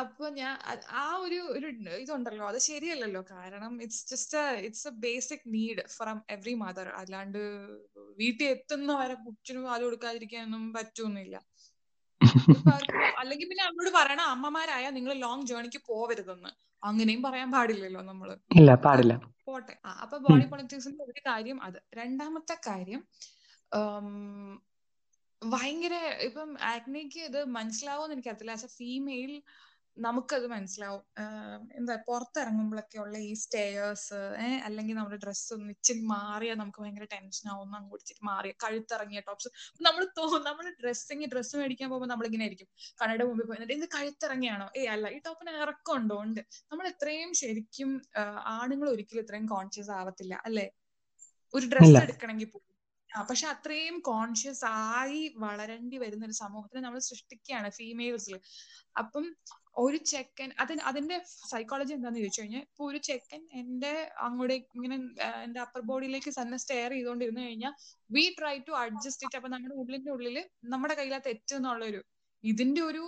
അപ്പൊ ഞാൻ ആ ഒരു ഒരു ഇതുണ്ടല്ലോ. അത് ശരിയല്ലല്ലോ. കാരണം it's just it's a basic need from every mother അല്ലാണ്ട് വീട്ടിൽ എത്തുന്ന വരെ കുച്ചിന് പാൽ കൊടുക്കാതിരിക്കാനൊന്നും പറ്റൊന്നുമില്ല. അവർക്ക് അല്ലെങ്കിൽ പിന്നെ അവരോട് പറയണം അമ്മമാരായ നിങ്ങൾ ലോങ് ജേർണിക്ക് പോവരുതെന്ന്. അങ്ങനെയും പറയാൻ പാടില്ലല്ലോ നമ്മൾ. ഇല്ല പാടില്ല. പോട്ടെ. അപ്പൊ ബോഡി പൊളിറ്റിക്സിന്റെ ഒരു കാര്യം അത്. രണ്ടാമത്തെ കാര്യം ഭയങ്കര ഇപ്പം ആഗ്നിക്ക് ഇത് മനസ്സിലാവുമെന്ന് എനിക്കറിയത്തില്ല. ആസ് എ ഫീമെയിൽ നമുക്കത് മനസ്സിലാവും. എന്താ പുറത്തിറങ്ങുമ്പോഴൊക്കെ ഉള്ള ഈ സ്റ്റേയേഴ്സ് ഏഹ് അല്ലെങ്കിൽ നമ്മുടെ ഡ്രസ്സ് ഒന്ന് ഇച്ചിരി മാറിയാൽ നമുക്ക് ഭയങ്കര ടെൻഷൻ ആവും. അങ്ങോട്ട് ഇച്ചിരി മാറിയ. കഴുത്തിറങ്ങിയ ടോപ്സ് നമ്മൾ തോന്നും നമ്മൾ ഡ്രസ്സിങ് ഡ്രസ്സ് മേടിക്കാൻ പോകുമ്പോൾ നമ്മളിങ്ങനെ ആയിരിക്കും കടയുടെ മുമ്പിൽ പോയി ഇത് കഴുത്തിറങ്ങിയാണോ? ഏ അല്ല ഈ ടോപ്പിന് ഇറക്കമുണ്ടോ ഉണ്ട്? നമ്മൾ ഇത്രയും ശരിക്കും ആണുങ്ങൾ ഒരിക്കലും ഇത്രയും കോൺഷ്യസ് ആവത്തില്ല അല്ലെ? ഒരു ഡ്രസ്സ് എടുക്കണമെങ്കിൽ പോലും. പക്ഷെ അത്രയും കോൺഷ്യസ് ആയി വളരേണ്ടി വരുന്ന ഒരു സമൂഹത്തിനെ നമ്മൾ സൃഷ്ടിക്കുകയാണ് ഫീമെയിൽസിൽ അപ്പം ഒരു ചെക്കൻ അതിന് അതിന്റെ സൈക്കോളജി എന്താന്ന് ചോദിച്ചു കഴിഞ്ഞാൽ ഇപ്പൊ ഒരു ചെക്കൻ എന്റെ അങ്ങോട്ട് ഇങ്ങനെ എന്റെ അപ്പർ ബോഡിയിലേക്ക് തന്നെ സ്റ്റെയർ ചെയ്തുകൊണ്ടിരുന്നു കഴിഞ്ഞാൽ we try to adjust it അപ്പൊ നമ്മുടെ ഉള്ളിന്റെ ഉള്ളിൽ നമ്മുടെ കയ്യിലാ തെറ്റ് എന്നുള്ളൊരു ഇതിന്റെ ഒരു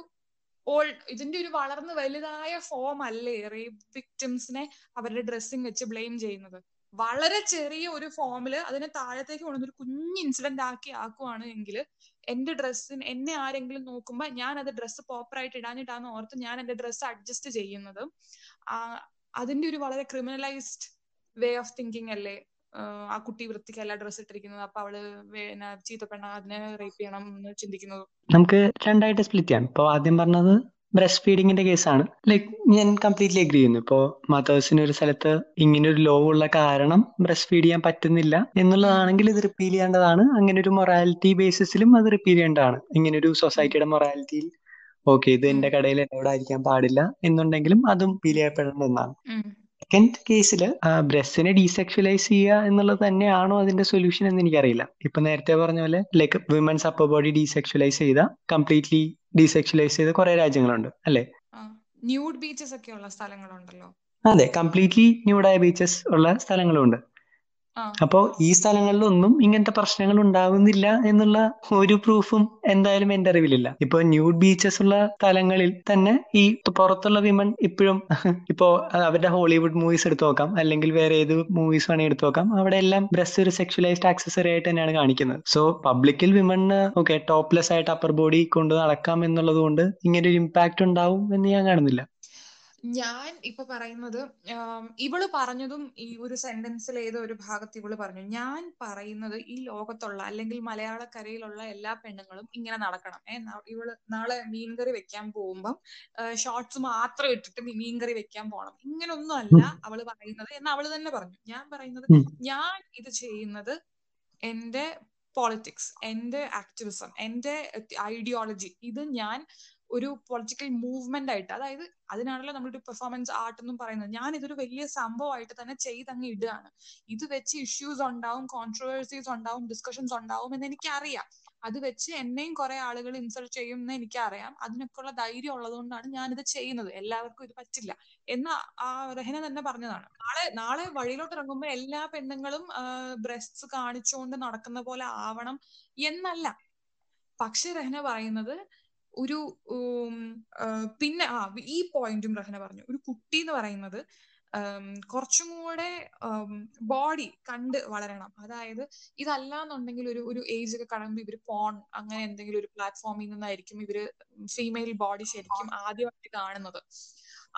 ഓൾ ഇതിന്റെ ഒരു വളർന്ന് വലുതായ ഫോം അല്ലേ റേപ്പ് വിക്ടിംസിനെ അവരുടെ ഡ്രസ്സിങ് വെച്ച് ബ്ലെയിം ചെയ്യുന്നത്. വളരെ ചെറിയ ഒരു ഫോമിൽ അതിനെ താഴത്തേക്ക് കൊണ്ടുവന്ന് ഒരു കുഞ്ഞ് ഇൻസിഡന്റ് ആക്കി ആക്കുവാണ് എങ്കിൽ എന്റെ ഡ്രസ്സിന് എന്നെ ആരെങ്കിലും നോക്കുമ്പോ ഞാൻ അത് ഡ്രസ്സ് പ്രോപ്പറായിട്ട് ഇടാനിട്ടാന്ന് ഓർത്ത് ഞാൻ എന്റെ ഡ്രസ്സ് അഡ്ജസ്റ്റ് ചെയ്യുന്നത്. അതിന്റെ ഒരു വളരെ ക്രിമിനലൈസ്ഡ് വേ ഓഫ് തിങ്കിങ് അല്ലേ? ആ കുട്ടി വൃത്തിക്കല്ല ഡ്രസ്സ് ഇട്ടിരിക്കുന്നത്. അപ്പൊ അവൾ ചീത്തപ്പെണ്ണ അതിനെ റേപ്പ് ചെയ്യണം എന്ന് ചിന്തിക്കുന്നത്. നമുക്ക് രണ്ടായിട്ട് സ്പ്ലിറ്റ് ചെയ്യാം. ഇപ്പൊ ആദ്യം പറഞ്ഞത് ബ്രസ്റ്റ് ഫീഡിങ്ങിന്റെ കേസാണ്. ലൈക് ഞാൻ കംപ്ലീറ്റ്ലി അഗ്രി ചെയ്യുന്നു. ഇപ്പോ മദേഴ്സിന് ഒരു സ്ഥലത്ത് ഇങ്ങനെ ഒരു ലോ ഉള്ള കാരണം ബ്രസ്റ്റ് ഫീഡ് ചെയ്യാൻ പറ്റുന്നില്ല എന്നുള്ളതാണെങ്കിൽ ഇത് റിപ്പീൽ ചെയ്യേണ്ടതാണ്. അങ്ങനെ ഒരു മൊറാലിറ്റി ബേസിസിലും അത് റിപ്പീൽ ചെയ്യേണ്ടതാണ്. ഇങ്ങനെ ഒരു സൊസൈറ്റിയുടെ മൊറാലിറ്റിയിൽ ഓക്കെ ഇത് എന്റെ കടയിൽ എന്നോട് ആയിരിക്കാൻ പാടില്ല എന്നുണ്ടെങ്കിലും അതും ഫീൽ ചെയ്യപ്പെടേണ്ട ഒന്നാണ്. സെക്കൻഡ് കേസിൽ ബ്രസ്റ്റിനെ ഡീസെക്ഷലൈസ് ചെയ്യുക എന്നുള്ളത് തന്നെയാണോ അതിന്റെ സൊല്യൂഷൻ എന്ന് എനിക്കറിയില്ല. ഇപ്പൊ നേരത്തെ പറഞ്ഞ പോലെ like women's upper body desexualise ചെയ്ത കംപ്ലീറ്റ്ലി ഡീസെക്ഷലൈസ് ചെയ്ത കുറെ രാജ്യങ്ങളുണ്ട് അല്ലേ? ന്യൂഡ് ബീച്ചസ് ഒക്കെ ഉള്ള സ്ഥലങ്ങളുണ്ടല്ലോ. അതെ കംപ്ലീറ്റ്ലി ന്യൂഡായ ബീച്ചസ് ഉള്ള സ്ഥലങ്ങളുണ്ട്. അപ്പോ ഈ സ്ഥലങ്ങളിലൊന്നും ഇങ്ങനത്തെ പ്രശ്നങ്ങൾ ഉണ്ടാവുന്നില്ല എന്നുള്ള ഒരു പ്രൂഫും എന്തായാലും എന്റെ അറിവിലില്ല. ഇപ്പൊ ന്യൂ ബീച്ചസ് ഉള്ള സ്ഥലങ്ങളിൽ തന്നെ ഈ പുറത്തുള്ള വിമൻ ഇപ്പോഴും ഇപ്പോ അവരുടെ ഹോളിവുഡ് മൂവീസ് എടുത്തു നോക്കാം. അല്ലെങ്കിൽ വേറെ ഏത് മൂവീസ് വേണമെങ്കിൽ എടുത്തു നോക്കാം. അവിടെ എല്ലാം ബ്രസ്റ്റ് ഒരു സെക്ഷലൈസ്ഡ് ആക്സസറി ആയിട്ട് തന്നെയാണ് കാണിക്കുന്നത്. സോ പബ്ലിക്കിൽ വിമണ് ഓക്കെ ടോപ്ലെസ് ആയിട്ട് അപ്പർ ബോഡി കൊണ്ട് നടക്കാം എന്നുള്ളത് കൊണ്ട് ഇങ്ങനെ ഒരു ഇമ്പാക്ട് ഉണ്ടാവും എന്ന് ഞാൻ കാണുന്നില്ല. ഞാൻ ഇപ്പൊ പറയുന്നത് ഇവൾ പറഞ്ഞതും ഈ ഒരു സെന്റൻസിൽ ഏതോ ഒരു ഭാഗത്ത് ഇവൾ പറഞ്ഞു. ഞാൻ പറയുന്നത് ഈ ലോകത്തുള്ള അല്ലെങ്കിൽ മലയാളക്കരയിലുള്ള എല്ലാ പെണ്ണുങ്ങളും ഇങ്ങനെ നടക്കണം. ഏഹ് ഇവൾ നാളെ മീൻകറി വെക്കാൻ പോകുമ്പം ഷോർട്സ് മാത്രം ഇട്ടിട്ട് മീൻകറി വെക്കാൻ പോകണം ഇങ്ങനൊന്നും അല്ല അവൾ പറയുന്നത് എന്ന് അവൾ തന്നെ പറഞ്ഞു. ഞാൻ പറയുന്നത് ഞാൻ ഇത് ചെയ്യുന്നത് എന്റെ പോളിറ്റിക്സ് എന്റെ ആക്ടിവിസം എന്റെ ഐഡിയോളജി ഇത് ഞാൻ ഒരു പൊളിറ്റിക്കൽ മൂവ്മെന്റ് ആയിട്ട് അതായത് അതിനാണല്ലോ നമ്മളൊരു പെർഫോമൻസ് ആർട്ട് എന്നും പറയുന്നത്. ഞാൻ ഇതൊരു വലിയ സംഭവമായിട്ട് തന്നെ ചെയ്തങ്ങ് ഇടുകയാണ്. ഇത് വെച്ച് ഇഷ്യൂസ് ഉണ്ടാവും കോൺട്രവേഴ്സീസ് ഉണ്ടാവും ഡിസ്കഷൻസ് ഉണ്ടാവും എന്ന് എനിക്കറിയാം. അത് വെച്ച് എന്നെയും കുറെ ആളുകൾ ഇൻസൾട്ട് ചെയ്യും എന്ന് എനിക്കറിയാം. അതിനൊക്കെയുള്ള ധൈര്യം ഉള്ളതുകൊണ്ടാണ് ഇത് ചെയ്യുന്നത്. എല്ലാവർക്കും ഇത് പറ്റില്ല. എന്ന് ആ റഹന തന്നെ പറഞ്ഞതാണ്. നാളെ നാളെ വഴിയിലോട്ട് ഇറങ്ങുമ്പോൾ എല്ലാ പെണ്ണുങ്ങളും ബ്രസ്റ്റ്സ് കാണിച്ചുകൊണ്ട് നടക്കുന്ന പോലെ ആവണം എന്നല്ല. പക്ഷെ റഹന പറയുന്നത് ഒരു പിന്നെ ആ ഈ പോയിന്റും റഹന പറഞ്ഞു. ഒരു കുട്ടി എന്ന് പറയുന്നത് കുറച്ചും കൂടെ ബോഡി കണ്ട് വളരണം. അതായത് ഇതല്ല എന്നുണ്ടെങ്കിൽ ഒരു ഒരു ഏജ് ഒക്കെ കടമ്പ് ഇവർ പോൺ അങ്ങനെ എന്തെങ്കിലും ഒരു പ്ലാറ്റ്ഫോമിൽ നിന്നായിരിക്കും ഇവർ ഫീമെയിൽ ബോഡി ശരിക്കും ആദ്യമായിട്ട് കാണുന്നത്.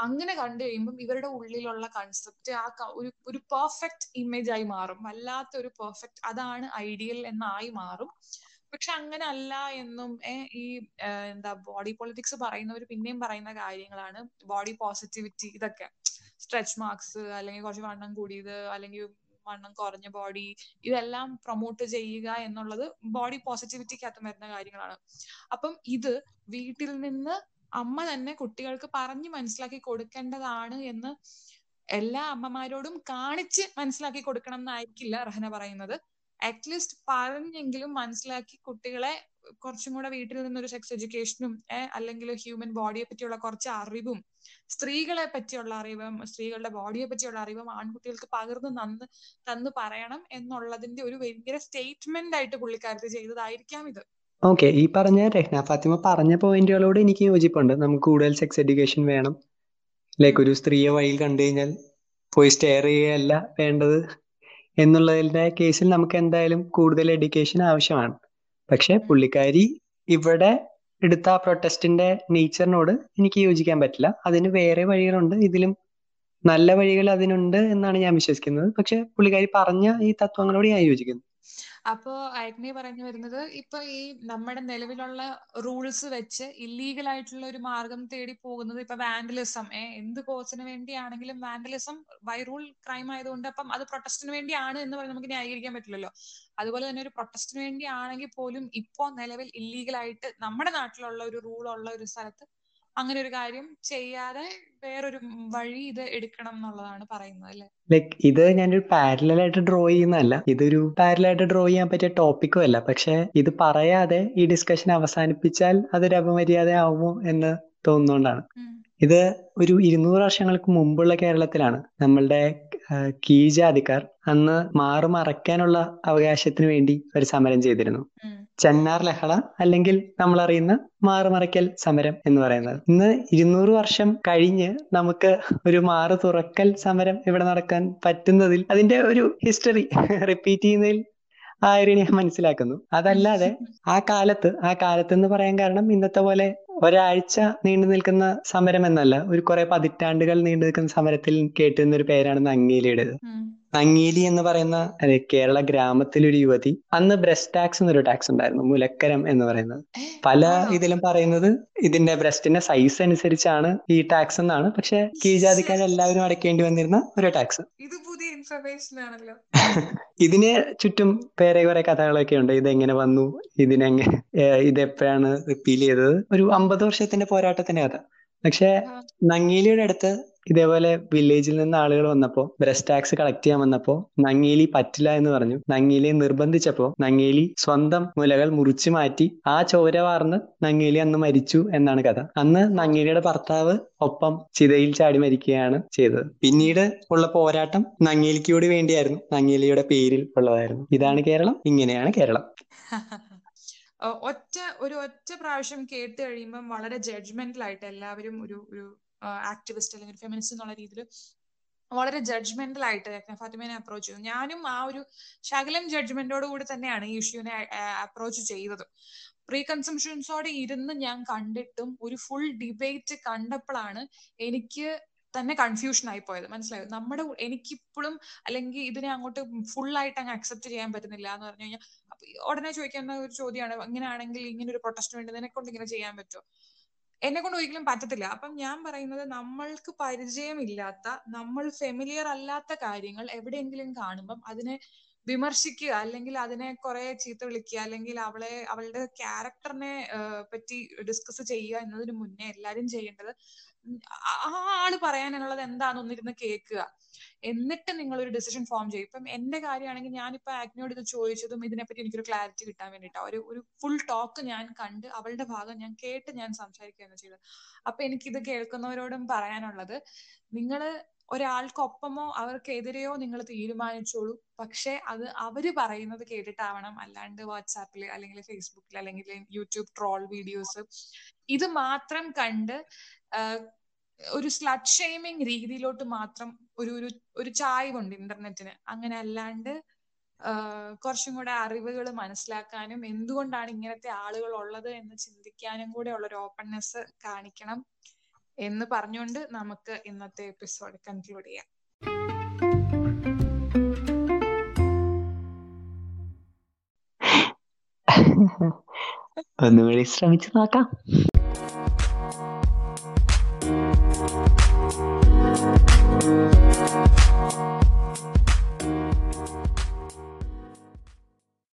അങ്ങനെ കണ്ടു കഴിയുമ്പം ഇവരുടെ ഉള്ളിലുള്ള കൺസെപ്റ്റ് ആ ഒരു ഒരു പെർഫെക്റ്റ് ഇമേജ് ആയി മാറും. വല്ലാത്ത ഒരു പെർഫെക്റ്റ് അതാണ് ഐഡിയൽ എന്നായി മാറും. പക്ഷെ അങ്ങനെ അല്ല എന്നും ഈ എന്താ ബോഡി പൊളിറ്റിക്സ് പറയുന്നവർ പിന്നെയും പറയുന്ന കാര്യങ്ങളാണ്. ബോഡി പോസിറ്റിവിറ്റി ഇതൊക്കെ. സ്ട്രെച്ച് മാർക്സ് അല്ലെങ്കിൽ കുറച്ച് വണ്ണം കൂടിയത് അല്ലെങ്കിൽ വണ്ണം കുറഞ്ഞ ബോഡി ഇതെല്ലാം പ്രൊമോട്ട് ചെയ്യുക എന്നുള്ളത് ബോഡി പോസിറ്റിവിറ്റിക്കകത്ത് വരുന്ന കാര്യങ്ങളാണ്. അപ്പം ഇത് വീട്ടിൽ നിന്ന് അമ്മ തന്നെ കുട്ടികൾക്ക് പറഞ്ഞു മനസ്സിലാക്കി കൊടുക്കേണ്ടതാണ് എന്ന് എല്ലാ അമ്മമാരോടും കാണിച്ച് മനസ്സിലാക്കി കൊടുക്കണം എന്നായിരിക്കില്ല റഹന പറയുന്നത്. അറ്റ്ലീസ്റ്റ് പറഞ്ഞെങ്കിലും മനസ്സിലാക്കി കുട്ടികളെ കുറച്ചും കൂടെ വീട്ടിൽ നിന്നൊരു സെക്സ് എഡ്യൂക്കേഷനും അല്ലെങ്കിൽ ഹ്യൂമൻ ബോഡിയെ പറ്റിയുള്ള കുറച്ച് അറിവും സ്ത്രീകളെ പറ്റിയുള്ള അറിവും സ്ത്രീകളുടെ ബോഡിയെ പറ്റിയുള്ള അറിവും ആൺകുട്ടികൾക്ക് പകർന്ന് നന്ന് തന്നു പറയണം എന്നുള്ളതിന്റെ ഒരു ഭയങ്കര സ്റ്റേറ്റ്മെന്റ് ആയിട്ട് പുള്ളിക്കാരത്ത് ചെയ്തതായിരിക്കാം ഇത്. ഓക്കെ ഈ പറഞ്ഞ രഹ്ന ഫാത്തിമ പറഞ്ഞ പോയിന്റുകളോട് എനിക്ക് യോജിപ്പുണ്ട്. നമുക്ക് കൂടുതൽ സെക്സ് എഡ്യൂക്കേഷൻ വേണം. ലൈക്ക് ഒരു സ്ത്രീയെ വഴിയിൽ കണ്ടു കഴിഞ്ഞാൽ പോയി സ്റ്റെയർ ചെയ്യുകയല്ല വേണ്ടത്. എന്നുള്ളതിന്റെ കേസിൽ നമുക്ക് എന്തായാലും കൂടുതൽ എഡ്യൂക്കേഷൻ ആവശ്യമാണ്. പക്ഷെ പുള്ളിക്കാരി ഇവിടെ എടുത്ത ആ പ്രൊട്ടസ്റ്റിന്റെ നേച്ചറിനോട് എനിക്ക് യോജിക്കാൻ പറ്റില്ല. അതിന് വേറെ വഴികളുണ്ട്. ഇതിലും നല്ല വഴികൾ അതിനുണ്ട് എന്നാണ് ഞാൻ വിശ്വസിക്കുന്നത്. പക്ഷെ പുള്ളിക്കാരി പറഞ്ഞ ഈ തത്വങ്ങളോട് ഞാൻ യോജിക്കുന്നു. അപ്പോ അഗ്നി പറഞ്ഞു വരുന്നത് ഇപ്പൊ ഈ നമ്മുടെ നിലവിലുള്ള റൂൾസ് വെച്ച് ഇല്ലീഗൽ ആയിട്ടുള്ള ഒരു മാർഗം തേടി പോകുന്നത് ഇപ്പൊ വാൻഡലിസം എന്ത് കോസിന് വേണ്ടിയാണെങ്കിലും വാൻഡലിസം ബൈ റൂൾ ക്രൈം ആയതുകൊണ്ട് അപ്പം അത് പ്രൊട്ടസ്റ്റിന് വേണ്ടിയാണ് എന്ന് പറഞ്ഞ് നമുക്ക് ന്യായീകരിക്കാൻ പറ്റില്ലല്ലോ. അതുപോലെ തന്നെ ഒരു പ്രൊട്ടസ്റ്റിന് വേണ്ടിയാണെങ്കിൽ പോലും ഇപ്പോ നിലവിൽ ഇല്ലീഗൽ ആയിട്ട് നമ്മുടെ നാട്ടിലുള്ള ഒരു റൂൾ ഉള്ള ഒരു സ്ഥലത്ത് അങ്ങനെ ഒരു കാര്യം ചെയ്യാതെ വേറൊരു വഴി ഇത് എടുക്കണം എന്നുള്ളതാണ് പറയുന്നത് അല്ലെ? ലൈക്ക് ഇത് ഞാനൊരു പാരലൽ ആയിട്ട് ഡ്രോ ചെയ്യുന്നതല്ല. ഇതൊരു പാരലൽ ആയിട്ട് ഡ്രോ ചെയ്യാൻ പറ്റിയ ടോപ്പിക്കും അല്ല. പക്ഷെ ഇത് പറയാതെ ഈ ഡിസ്കഷൻ അവസാനിപ്പിച്ചാൽ അതൊരു അപമര്യാദ ആവുമോ എന്ന് തോന്നുന്നോണ്ടാണ്. ഇത് ഒരു ഇരുന്നൂറ് വർഷങ്ങൾക്ക് മുമ്പുള്ള കേരളത്തിലാണ്. നമ്മളുടെ കീഴ്ജാതിക്കാർ അന്ന് മാറു മറയ്ക്കാനുള്ള അവകാശത്തിന് വേണ്ടി ഒരു സമരം ചെയ്തിരുന്നു. ചെന്നാർ ലഹള അല്ലെങ്കിൽ നമ്മൾ അറിയുന്ന മാറുമറയ്ക്കൽ സമരം എന്ന് പറയുന്നത്. ഇന്ന് ഇരുന്നൂറ് വർഷം കഴിഞ്ഞ് നമുക്ക് ഒരു മാറു തുറക്കൽ സമരം ഇവിടെ നടക്കാൻ പറ്റുന്നതിൽ അതിന്റെ ഒരു ഹിസ്റ്ററി റിപ്പീറ്റ് ചെയ്യുന്നതിൽ ആ ഒരു ഞാൻ മനസ്സിലാക്കുന്നു. അതല്ലാതെ ആ കാലത്ത് ആ കാലത്ത് എന്ന് പറയാൻ കാരണം ഇന്നത്തെ പോലെ ഒരാഴ്ച നീണ്ടു നിൽക്കുന്ന സമരം എന്നല്ല ഒരു കുറെ പതിറ്റാണ്ടുകൾ നീണ്ടു നിൽക്കുന്ന സമരത്തിൽ കേട്ടുന്ന ഒരു പേരാണ് നങ്ങേലിയുടേത് നങ്ങേലി എന്ന് പറയുന്ന കേരള ഗ്രാമത്തിലൊരു യുവതി അന്ന് ബ്രസ്റ്റ് ടാക്സ് എന്നൊരു ടാക്സ് ഉണ്ടായിരുന്നു മുലക്കരം എന്ന് പറയുന്നത്. പല ഇതിലും പറയുന്നത് ഇതിന്റെ ബ്രസ്റ്റിന്റെ സൈസ് അനുസരിച്ചാണ് ഈ ടാക്സ് എന്നാണ്. പക്ഷെ കീഴ്ജാതിക്കാർ എല്ലാവരും അടയ്ക്കേണ്ടി വന്നിരുന്ന ഒരു ടാക്സ് ഇത് പുതിയ ഇൻഫർമേഷൻ ആണല്ലോ. ഇതിന് ചുറ്റും വേറെ കുറെ കഥകളൊക്കെ ഉണ്ട്. ഇതെങ്ങനെ വന്നു? ഇതിനെങ്ങനെ ഇതെപ്പോഴാണ് റിപ്പീൽ ചെയ്തത്? ഒരു അമ്പത് വർഷത്തിന്റെ പോരാട്ടത്തിന്റെ കഥ. പക്ഷെ നങ്ങേലിയുടെ അടുത്ത് ഇതേപോലെ വില്ലേജിൽ നിന്ന് ആളുകൾ വന്നപ്പോ ബ്രസ്റ്റ് ടാക്സ് കളക്ട് ചെയ്യാൻ വന്നപ്പോ നങ്ങേലി പറ്റില്ല എന്ന് പറഞ്ഞു. നങ്ങേലിയെ നിർബന്ധിച്ചപ്പോ നങ്ങേലി സ്വന്തം മുലകൾ മുറിച്ചു മാറ്റി ആ ചോര വാർന്ന് നങ്ങേലി അന്ന് മരിച്ചു എന്നാണ് കഥ. അന്ന് നങ്ങേലിയുടെ ഭർത്താവ് ഒപ്പം ചിതയിൽ ചാടി മരിക്കുകയാണ് ചെയ്തത്. പിന്നീട് ഉള്ള പോരാട്ടം നങ്ങേലിക്കോട് വേണ്ടിയായിരുന്നു. നങ്ങേലിയുടെ പേരിൽ ഉള്ളതായിരുന്നു. ഇതാണ് കേരളം. ഇങ്ങനെയാണ് കേരളം. ഒറ്റ ഒരു ഒറ്റ പ്രാവശ്യം കേട്ട് കഴിയുമ്പം വളരെ ജഡ്ജ്മെന്റൽ ആയിട്ട് എല്ലാവരും ഒരു ഒരു ആക്ടിവിസ്റ്റ് അല്ലെങ്കിൽ ഫെമിനിസ്റ്റ് എന്നുള്ള രീതിയിൽ വളരെ ജഡ്ജ്മെന്റൽ ആയിട്ട് ഫാത്തിമേനെ അപ്രോച്ച് ചെയ്തു. ഞാനും ആ ഒരു ശകലം ജഡ്ജ്മെന്റോട് കൂടി തന്നെയാണ് ഈ ഇഷ്യൂവിനെ അപ്രോച്ച് ചെയ്തത്. പ്രീ കൺസംഷൻസോടെ ഇരുന്ന് ഞാൻ കണ്ടിട്ടും ഒരു ഫുൾ ഡിബേറ്റ് കണ്ടപ്പോഴാണ് എനിക്ക് തന്നെ കൺഫ്യൂഷൻ ആയി പോയത്. മനസ്സിലായോ? നമ്മുടെ എനിക്കിപ്പോഴും അല്ലെങ്കിൽ ഇതിനെ അങ്ങോട്ട് ഫുൾ ആയിട്ട് അങ്ങ് അക്സെപ്റ്റ് ചെയ്യാൻ പറ്റുന്നില്ല എന്ന് പറഞ്ഞു കഴിഞ്ഞാൽ ഉടനെ ചോദിക്കുന്ന ഒരു ചോദ്യമാണ് ഇങ്ങനെയാണെങ്കിൽ ഇങ്ങനെ ഒരു പ്രൊട്ടസ്റ്റ് വേണ്ടി നിന്നെ കൊണ്ട് ഇങ്ങനെ ചെയ്യാൻ പറ്റുമോ എന്നെ കൊണ്ട് ഒരിക്കലും പറ്റത്തില്ല. അപ്പം ഞാൻ പറയുന്നത് നമ്മൾക്ക് പരിചയമില്ലാത്ത നമ്മൾ ഫെമിലിയർ അല്ലാത്ത കാര്യങ്ങൾ എവിടെയെങ്കിലും കാണുമ്പം അതിനെ വിമർശിക്കുക അല്ലെങ്കിൽ അതിനെ കുറെ ചീത്ത വിളിക്കുക അല്ലെങ്കിൽ അവളെ അവളുടെ ക്യാരക്ടറിനെ പറ്റി ഡിസ്കസ് ചെയ്യുക എന്നതിന് മുന്നേ എല്ലാരും ചെയ്യേണ്ടത് ആ ആൾ പറയാനുള്ളത് എന്താണെന്ന് ഒന്നിരുന്ന് കേൾക്കുക. എന്നിട്ട് നിങ്ങൾ ഒരു ഡിസിഷൻ ഫോം ചെയ്യും. ഇപ്പം എന്റെ കാര്യമാണെങ്കിൽ ഞാനിപ്പോ ആഗ്നോട് ഇത് ചോദിച്ചതും ഇതിനെപ്പറ്റി എനിക്കൊരു ക്ലാരിറ്റി കിട്ടാൻ വേണ്ടിയിട്ടാണ് ഒരു ഒരു ഫുൾ ടോക്ക് ഞാൻ കണ്ട് അവളുടെ ഭാഗം ഞാൻ കേട്ട് ഞാൻ സംസാരിക്കുകയാണ് ചെയ്തത്. അപ്പൊ എനിക്കിത് കേൾക്കുന്നവരോടും പറയാനുള്ളത് നിങ്ങൾ ഒരാൾക്കൊപ്പമോ അവർക്കെതിരെയോ നിങ്ങൾ തീരുമാനിച്ചോളൂ. പക്ഷെ അത് അവർ പറയുന്നത് കേട്ടിട്ടാവണം. അല്ലാണ്ട് വാട്സാപ്പിൽ അല്ലെങ്കിൽ ഫേസ്ബുക്കിൽ അല്ലെങ്കിൽ യൂട്യൂബ് ട്രോൾ വീഡിയോസ് ഇത് മാത്രം കണ്ട് ഒരു സ്ലഡ് ഷെയ്മിങ് രീതിയിലോട്ട് മാത്രം ഒരു ഒരു ഒരു ചായ്വുണ്ട് ഇന്റർനെറ്റിന് അങ്ങനെ അല്ലാണ്ട് കുറച്ചും കൂടെ അറിവുകൾ മനസ്സിലാക്കാനും എന്തുകൊണ്ടാണ് ഇങ്ങനത്തെ ആളുകൾ ഉള്ളത് എന്ന് ചിന്തിക്കാനും കൂടെ ഉള്ള ഒരു ഓപ്പൺനെസ് കാണിക്കണം എന്ന് പറഞ്ഞുകൊണ്ട് നമുക്ക് ഇന്നത്തെ എപ്പിസോഡ് കൺക്ലൂഡ് ചെയ്യാം. ഒന്നുകൂടി ശ്രമിച്ചു നോക്കാം.